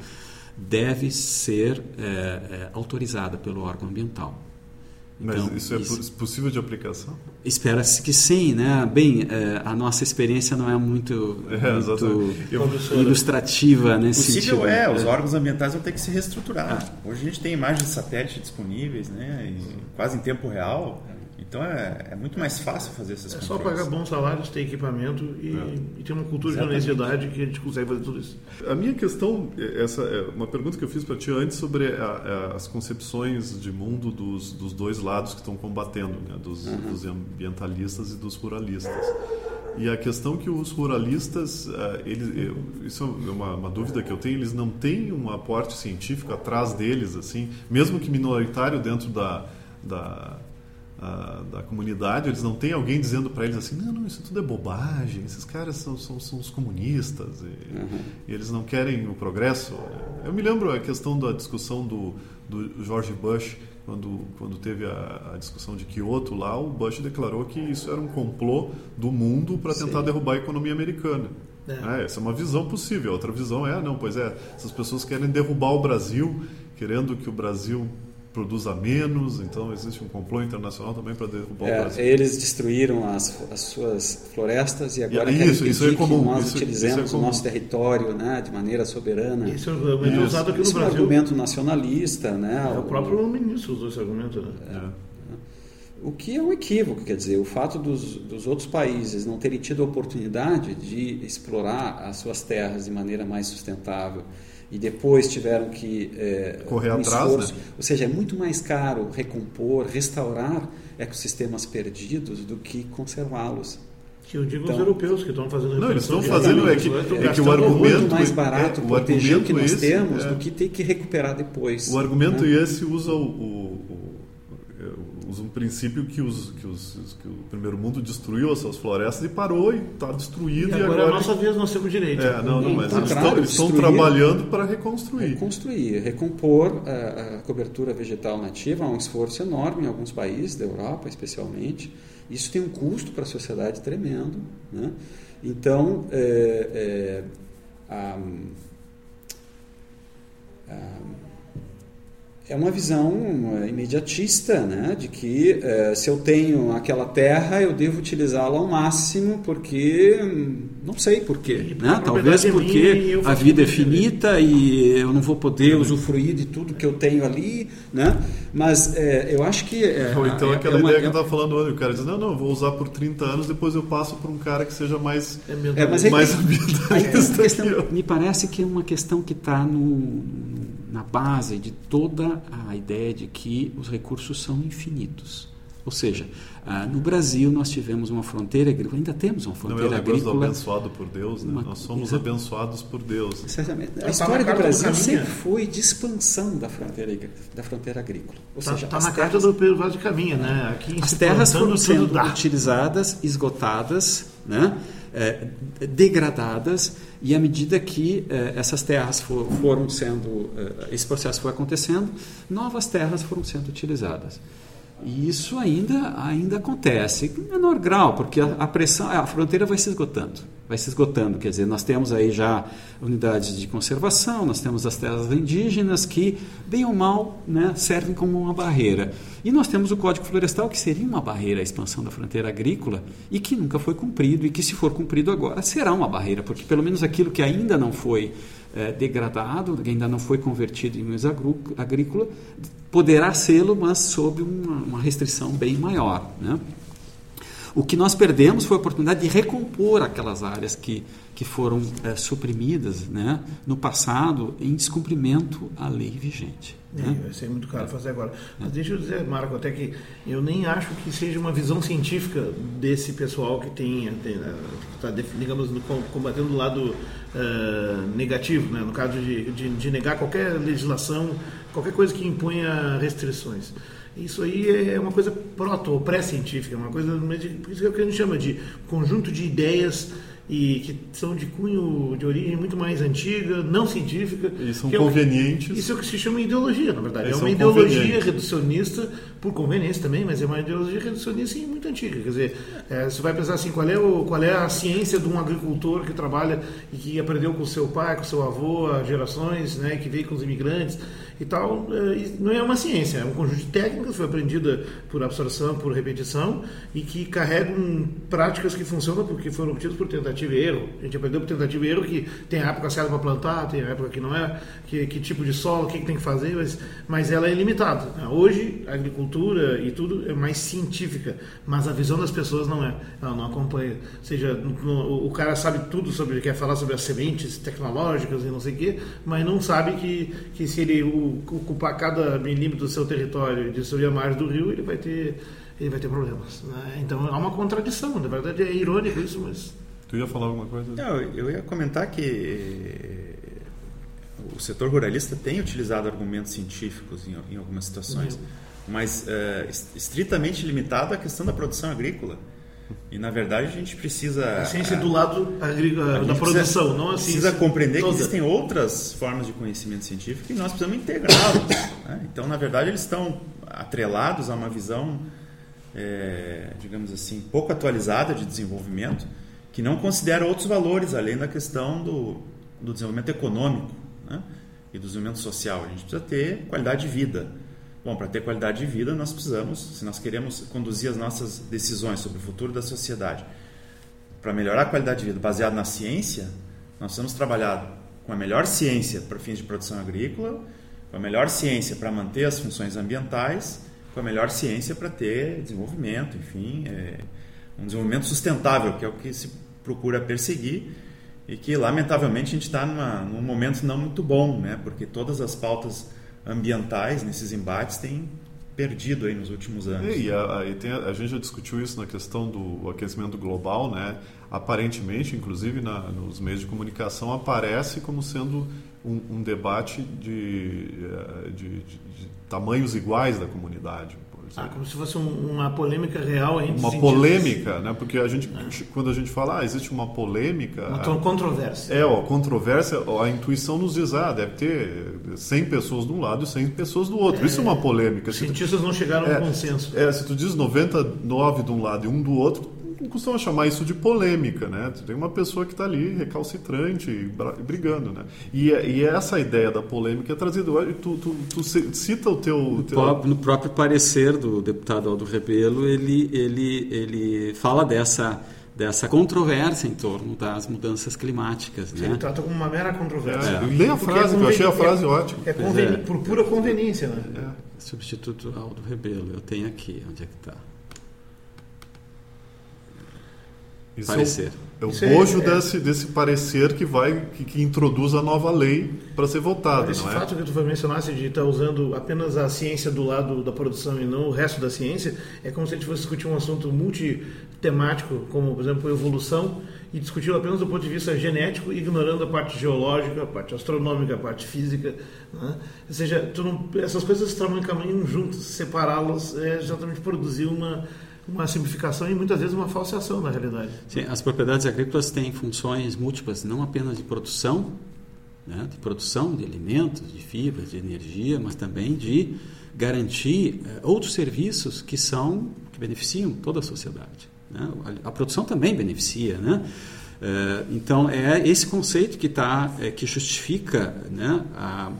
deve ser é, é, autorizada pelo órgão ambiental. Mas então, isso é isso, possível de aplicação? Espera-se que sim, né? Bem, é, a nossa experiência não é muito, é, muito ilustrativa nesse possível sentido. é, os órgãos ambientais vão ter que se reestruturar. Ah. Hoje a gente tem imagens de satélite disponíveis, né? quase em tempo real. Então é, é, muito mais fácil fazer essas coisas. É só pagar bons salários, ter equipamento e, é. e ter uma cultura Exatamente. de honestidade que a gente consegue fazer tudo isso. A minha questão, essa é uma pergunta que eu fiz para ti antes sobre a, a, as concepções de mundo dos, dos dois lados que estão combatendo, né? dos, uhum. dos ambientalistas e dos ruralistas. E a questão que os ruralistas, eh, eles, isso é uma, uma, dúvida que eu tenho, eles não têm um aporte científico atrás deles, assim, mesmo que minoritário dentro da, da da comunidade, eles não têm alguém dizendo para eles assim, não, não, isso tudo é bobagem, esses caras são, são, são os comunistas e, uhum. e, eles não querem o progresso. Eu me lembro a questão da discussão do, do George Bush, quando, quando teve a, a, discussão de Kyoto lá, o Bush declarou que isso era um complô do mundo para tentar Sim. derrubar a economia americana. É. É, essa é uma visão possível. Outra visão é, não, pois é, essas pessoas querem derrubar o Brasil, querendo que o Brasil produza menos, então existe um complô internacional também para derrubar é, o Brasil. Eles destruíram as, as suas florestas e agora e, querem isso, isso é comum, que nós isso, utilizemos isso é o nosso território né, de maneira soberana. Isso é um argumento isso, usado aqui no Brasil. é um argumento nacionalista. Né, é, o próprio ministro usou esse argumento. Né? É. O que é um equívoco, quer dizer, o fato dos, dos outros países não terem tido a oportunidade de explorar as suas terras de maneira mais sustentável e depois tiveram que é, correr um atrás, esforço, né? ou seja, é muito mais caro recompor, restaurar ecossistemas perdidos do que conservá-los. Que eu digo então, os europeus que estão fazendo Não, eles estão fazendo é que, é que o argumento muito mais barato é, proteger o que nós esse, temos é, do que ter que recuperar depois. O argumento né? esse usa o, o um princípio que, os, que, os, que, o primeiro mundo destruiu as suas florestas e parou e está destruído. E, e agora, agora é a nossa vez nós temos direito. É, não, não, mas eles estão, eles estão trabalhando para reconstruir. Reconstruir, recompor a, a, cobertura vegetal nativa, há um esforço enorme em alguns países, da Europa especialmente. Isso tem um custo para a sociedade tremendo. Né? Então, é, é, a, a, é uma visão imediatista, né? de que eh, se eu tenho aquela terra, eu devo utilizá-la ao máximo, porque não sei porquê. Né? Talvez porque a vida é finita e eu não vou poder usufruir de tudo que eu tenho ali. Né? Mas eh, eu acho que. Eh, Ou então é, aquela é uma, ideia que eu estava falando antes, o cara diz: não, não, vou usar por 30 anos, depois eu passo para um cara que seja mais, é, mas mais ambientalista. *laughs* me parece que é uma questão que está no na base de toda a ideia de que os recursos são infinitos. Ou seja, ah, no Brasil nós tivemos uma fronteira agrícola, ainda temos uma fronteira Não é o agrícola. Do abençoado por Deus, né? Uma, nós somos exatamente. abençoados por Deus. Exatamente. A história do Brasil sempre foi de expansão da fronteira, da fronteira agrícola. Ou tá, seja, está na terras, carta do Pedro Vaz de Caminha, né? Aqui as terras foram sendo utilizadas, esgotadas, né? é, degradadas e à medida que é, essas terras for, foram sendo, é, esse processo foi acontecendo, novas terras foram sendo utilizadas. E isso ainda, ainda acontece, em menor grau, porque a, a, pressão, a fronteira vai se esgotando. Vai se esgotando, quer dizer, nós temos aí já unidades de conservação, nós temos as terras indígenas que, bem ou mal, né, servem como uma barreira. E nós temos o Código Florestal, que seria uma barreira à expansão da fronteira agrícola e que nunca foi cumprido, e que, se for cumprido agora, será uma barreira, porque pelo menos aquilo que ainda não foi é, degradado, que ainda não foi convertido em uso agrícola, poderá sê-lo, mas sob uma, uma restrição bem maior. Né? O que nós perdemos foi a oportunidade de recompor aquelas áreas que, que foram é, suprimidas né, no passado em descumprimento à lei vigente. Né? É, vai ser muito caro fazer agora. Mas deixa eu dizer, Marco, até que eu nem acho que seja uma visão científica desse pessoal que tem, está, digamos, combatendo o lado uh, negativo, né? no caso de, de, de, negar qualquer legislação, qualquer coisa que imponha restrições. Isso aí é uma coisa proto ou pré-científica, uma coisa, por isso é o que a gente chama de conjunto de ideias e que são de cunho de origem muito mais antiga, não científica. E são convenientes. É isso é o que se chama ideologia, na verdade. é uma ideologia reducionista, por conveniência também, mas é uma ideologia reducionista e muito antiga. Quer dizer, é, você vai pensar assim, qual é, o, qual é a ciência de um agricultor que trabalha e que aprendeu com seu pai, com seu avô, há gerações, né, que veio com os imigrantes e tal, é, não é uma ciência, é um conjunto de técnicas, foi aprendida por absorção, por repetição, e que carregam práticas que funcionam porque foram obtidas por tentativa e erro. A gente aprendeu por tentativa e erro que tem a época certa para plantar, tem a época que não é, que, que tipo de solo, o que, que, tem que fazer, mas, mas ela é limitada. Hoje, a agricultura e tudo é mais científica, mas a visão das pessoas não é, ela não acompanha. Ou seja, no, o cara sabe tudo sobre, quer falar sobre as sementes tecnológicas e não sei o quê, mas não sabe que, que se ele ocupar cada milímetro do seu território e destruir a margem do rio, ele vai ter, ele vai ter problemas. Né? Então há uma contradição, na verdade é irônico isso, mas. Tu ia falar alguma coisa? Não, eu ia comentar que o setor ruralista tem utilizado argumentos científicos em, em algumas situações, uhum. mas uh, estritamente limitado à questão da produção agrícola. E na verdade a gente precisa. A ciência do lado da produção, precisa, não a Precisa compreender toda. que existem outras formas de conhecimento científico e nós precisamos integrá-los. *coughs* Né? Então, na verdade, eles estão atrelados a uma visão, é, digamos assim, pouco atualizada de desenvolvimento, que não considera outros valores além da questão do, do desenvolvimento econômico né? e do desenvolvimento social. A gente precisa ter qualidade de vida. Bom, para ter qualidade de vida, nós precisamos, se nós queremos conduzir as nossas decisões sobre o futuro da sociedade, para melhorar a qualidade de vida baseado na ciência, nós precisamos trabalhar com a melhor ciência para fins de produção agrícola, com a melhor ciência para manter as funções ambientais, com a melhor ciência para ter desenvolvimento, enfim, é, um desenvolvimento sustentável, que é o que se procura perseguir e que, lamentavelmente, a gente está num momento não muito bom, né? porque todas as pautas ambientais nesses embates têm perdido aí nos últimos anos. É, e a, a, tem, a, gente já discutiu isso na questão do aquecimento global, né? Aparentemente, inclusive na, nos meios de comunicação, aparece como sendo um, um debate de, eh, de, de, de, tamanhos iguais da comunidade. Ah, como se fosse uma polêmica real entre Uma polêmica, né? Porque a gente, é. quando a gente fala, ah, existe uma polêmica. Uma controvérsia. É, ó, controvérsia, a intuição nos diz, ah, deve ter 100 pessoas de um lado e 100 pessoas do outro. É, Isso é uma polêmica. Os cientistas tu, não chegaram é, a um consenso. É, se tu diz 99 de um lado e um do outro, não costuma chamar isso de polêmica, né? Tem uma pessoa que está ali recalcitrante e brigando, né? E, e essa ideia da polêmica é trazida. Tu, tu, tu cita o teu, no, teu... Próprio, no próprio parecer do deputado Aldo Rebelo, ele, ele, ele fala dessa dessa controvérsia em torno das mudanças climáticas. Né? Ele trata como uma mera controvérsia. É. Lê a frase, é eu achei a frase ótima. É, é, por pura conveniência. Né? É. Substituto Aldo Rebelo, eu tenho aqui, onde é que está? Isso parecer. É o, é o bojo é, desse, desse parecer que vai que, que introduz a nova lei para ser votada. Esse não é? fato que tu mencionasse de estar tá usando apenas a ciência do lado da produção e não o resto da ciência é como se a gente fosse discutir um assunto multitemático, como por exemplo evolução, e discutir apenas do ponto de vista genético, ignorando a parte geológica, a parte astronômica, a parte física. Né? Ou seja, não, essas coisas caminham juntas, separá-las é exatamente produzir uma uma simplificação e muitas vezes uma falseação na realidade. Sim, as propriedades agrícolas têm funções múltiplas, não apenas de produção, né, de produção de alimentos, de fibras, de energia, mas também de garantir uh, outros serviços que são que beneficiam toda a sociedade. Né? A, a, produção também beneficia, né? Uh, então é esse conceito que tá é, que justifica né, a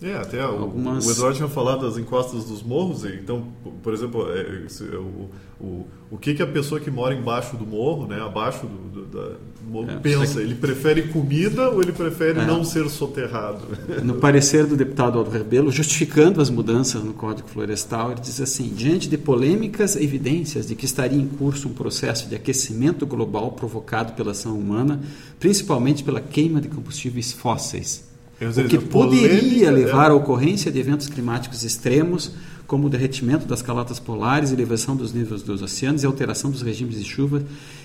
é, até Algumas... o, o Eduardo tinha falado das encostas dos morros, então, por exemplo, é, é, o, o, o que, que a pessoa que mora embaixo do morro, né, abaixo do, do, do morro, é, pensa? Ele prefere comida ou ele prefere é. não ser soterrado? *laughs* No parecer do deputado Aldo Rebelo, justificando as mudanças no Código Florestal, ele diz assim: diante de polêmicas evidências de que estaria em curso um processo de aquecimento global provocado pela ação humana, principalmente pela queima de combustíveis fósseis o que poderia levar à ocorrência de eventos climáticos extremos, como o derretimento das calotas polares, elevação dos níveis dos oceanos e alteração dos regimes de chuva,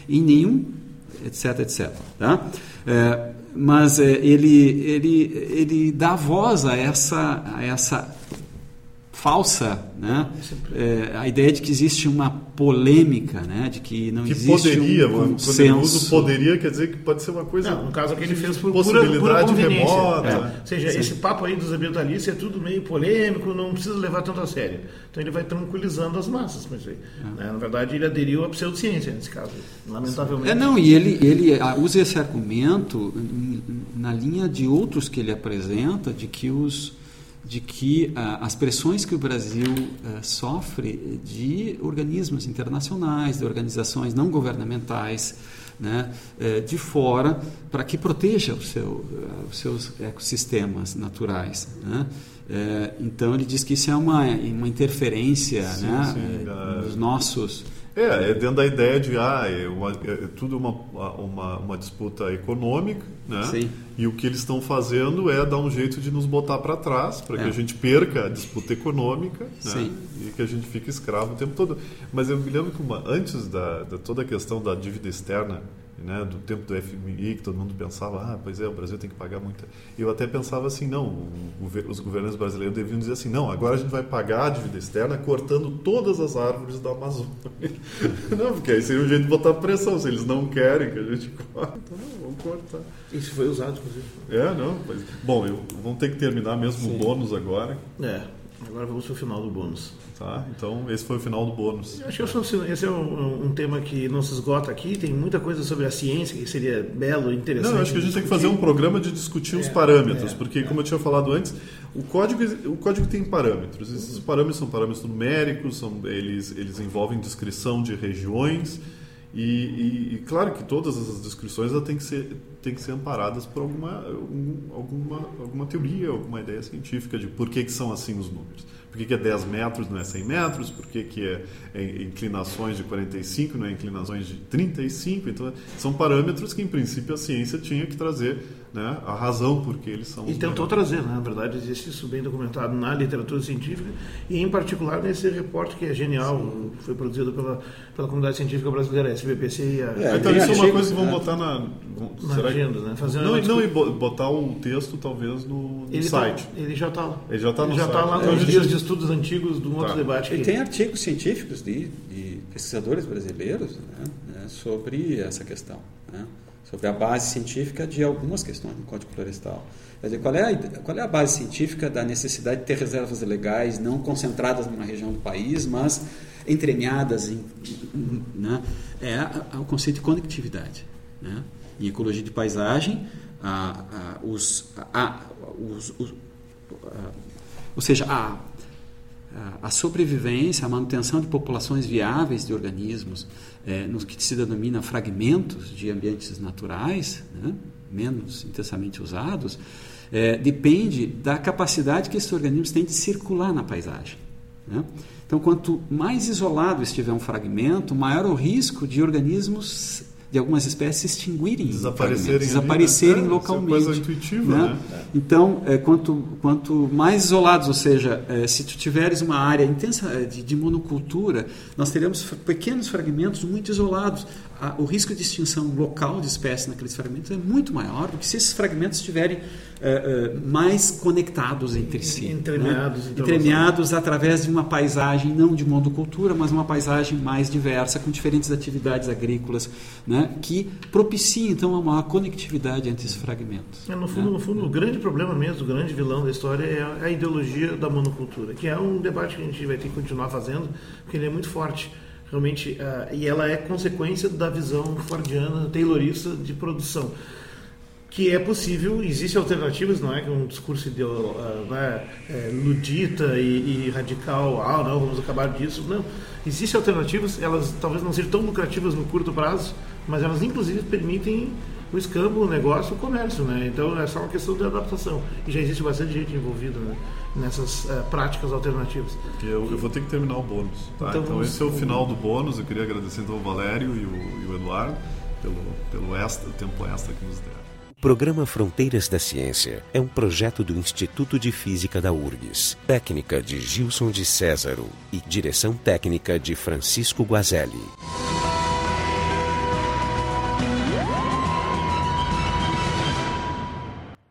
em nenhum, etc, etc. Tá? É, mas é, ele, ele, ele dá voz a essa, a essa falsa, né? É, a ideia de que existe uma polêmica, né? De que não que existe poderia, um consenso. Quando ele usa poderia, quer dizer que pode ser uma coisa... Não, no caso que ele fez por possibilidade pura, pura remota. É. Ou seja, Sim. esse papo aí dos ambientalistas é tudo meio polêmico, não precisa levar tanto a sério. Então ele vai tranquilizando as massas com isso aí. É. Né? Na verdade, ele aderiu à pseudociência nesse caso, lamentavelmente. É, não, e ele, ele usa esse argumento na linha de outros que ele apresenta, de que os de que ah, as pressões que o Brasil ah, sofre de organismos internacionais, de organizações não governamentais, né, eh, de fora, para que proteja o seu, ah, os seus ecossistemas naturais. Né? Eh, então ele diz que isso é uma, uma interferência sim, né, sim, eh, nos nossos é, é dentro da ideia de ah, é, uma, é tudo uma, uma, uma, disputa econômica, né? Sim. E o que eles estão fazendo é dar um jeito de nos botar para trás, para é. que a gente perca a disputa econômica né? e que a gente fique escravo o tempo todo. Mas eu me lembro que uma, antes da, da toda a questão da dívida externa né, do tempo do FMI, que todo mundo pensava, ah, pois é, o Brasil tem que pagar muita. Eu até pensava assim, não, os governos brasileiros deviam dizer assim, não, agora a gente vai pagar a dívida externa cortando todas as árvores da Amazônia. *laughs* não, porque aí seria um jeito de botar pressão, se eles não querem que a gente corte, então não, vamos cortar. Isso foi usado, inclusive. É, não, mas, bom, eu, vamos ter que terminar mesmo Sim. o bônus agora. É. Agora vamos para o final do bônus. Tá, então esse foi o final do bônus. Eu acho que esse é um, um, tema que não se esgota aqui. Tem muita coisa sobre a ciência que seria belo, interessante. Não, eu acho que a gente tem que fazer um programa de discutir é, os parâmetros, é, porque, é. como eu tinha falado antes, o código, o código tem parâmetros. Esses parâmetros são parâmetros numéricos, são, eles, eles envolvem descrição de regiões. E, e, e, claro que todas essas descrições têm que ser, têm que ser amparadas por alguma, alguma, alguma teoria, alguma ideia científica de por que, que são assim os números. Por que, que é 10 metros, não é 100 metros? Por que, que é, é inclinações de 45, não é inclinações de 35? Então, são parâmetros que, em princípio, a ciência tinha que trazer né, a razão por que eles são E tentou trazer, né? na verdade, existe isso bem documentado na literatura científica e, em particular, nesse reporte que é genial, Sim. foi produzido pela, pela comunidade científica brasileira, a SBPC e a... É, então, isso é uma coisa que vão botar na... na será agenda, que... né? Fazer não, não, e botar o texto, talvez, no, no ele tá- site. Tá, ele já está lá. Ele já está no já está lá nos é, dias de estudos antigos de um tá. outro debate. E tem artigos científicos de, de pesquisadores brasileiros né, né, sobre essa questão. Né? Sobre a base científica de algumas questões do Código Florestal. Quer dizer, qual é, a, qual é a base científica da necessidade de ter reservas legais não concentradas numa região do país, mas entremeadas em, né? é o conceito de conectividade. Né? Em ecologia de paisagem, a, os, os, os ou seja, a, a sobrevivência, a manutenção de populações viáveis de organismos, é, no que se denomina fragmentos de ambientes naturais, né, menos intensamente usados, é, depende da capacidade que esses organismos têm de circular na paisagem. Né? Então, quanto mais isolado estiver um fragmento, maior o risco de organismos de algumas espécies se extinguirem, desaparecerem, desaparecerem ali, né? localmente. Isso é coisa intuitiva, né? né? Então, é, quanto, quanto mais isolados, ou seja, é, se tu tiveres uma área intensa é, de, de, monocultura, nós teremos pequenos fragmentos muito isolados. A, o risco de extinção local de espécies naqueles fragmentos é muito maior do que se esses fragmentos estiverem uh, uh, mais conectados entre si. Entremeados. Né? Entremeados através de uma paisagem, não de monocultura, mas uma paisagem mais diversa, com diferentes atividades agrícolas, né? que propicia então uma maior conectividade entre esses fragmentos. É, no, fundo, né? no fundo, o grande problema mesmo, o grande vilão da história é a ideologia da monocultura, que é um debate que a gente vai ter que continuar fazendo, porque ele é muito forte realmente uh, e ela é consequência da visão fordiana, taylorista de produção que é possível, existem alternativas, não é que um discurso de, uh, né, é, ludita e, e, radical, ah, não, vamos acabar disso. Não, existem alternativas, elas talvez não sejam tão lucrativas no curto prazo, mas elas inclusive permitem o escambo, o negócio, o comércio, né? Então é só uma questão de adaptação. E já existe bastante gente envolvida né? Nessas uh, práticas alternativas. Eu, eu, vou ter que terminar o bônus. Tá? Então, então esse é o final do bônus. Eu queria agradecer então o Valério e o, e o Eduardo pelo, pelo extra, tempo extra que nos deram. O programa Fronteiras da Ciência é um projeto do Instituto de Física da URGS, técnica de Gilson de Césaro e direção técnica de Francisco Guazelli.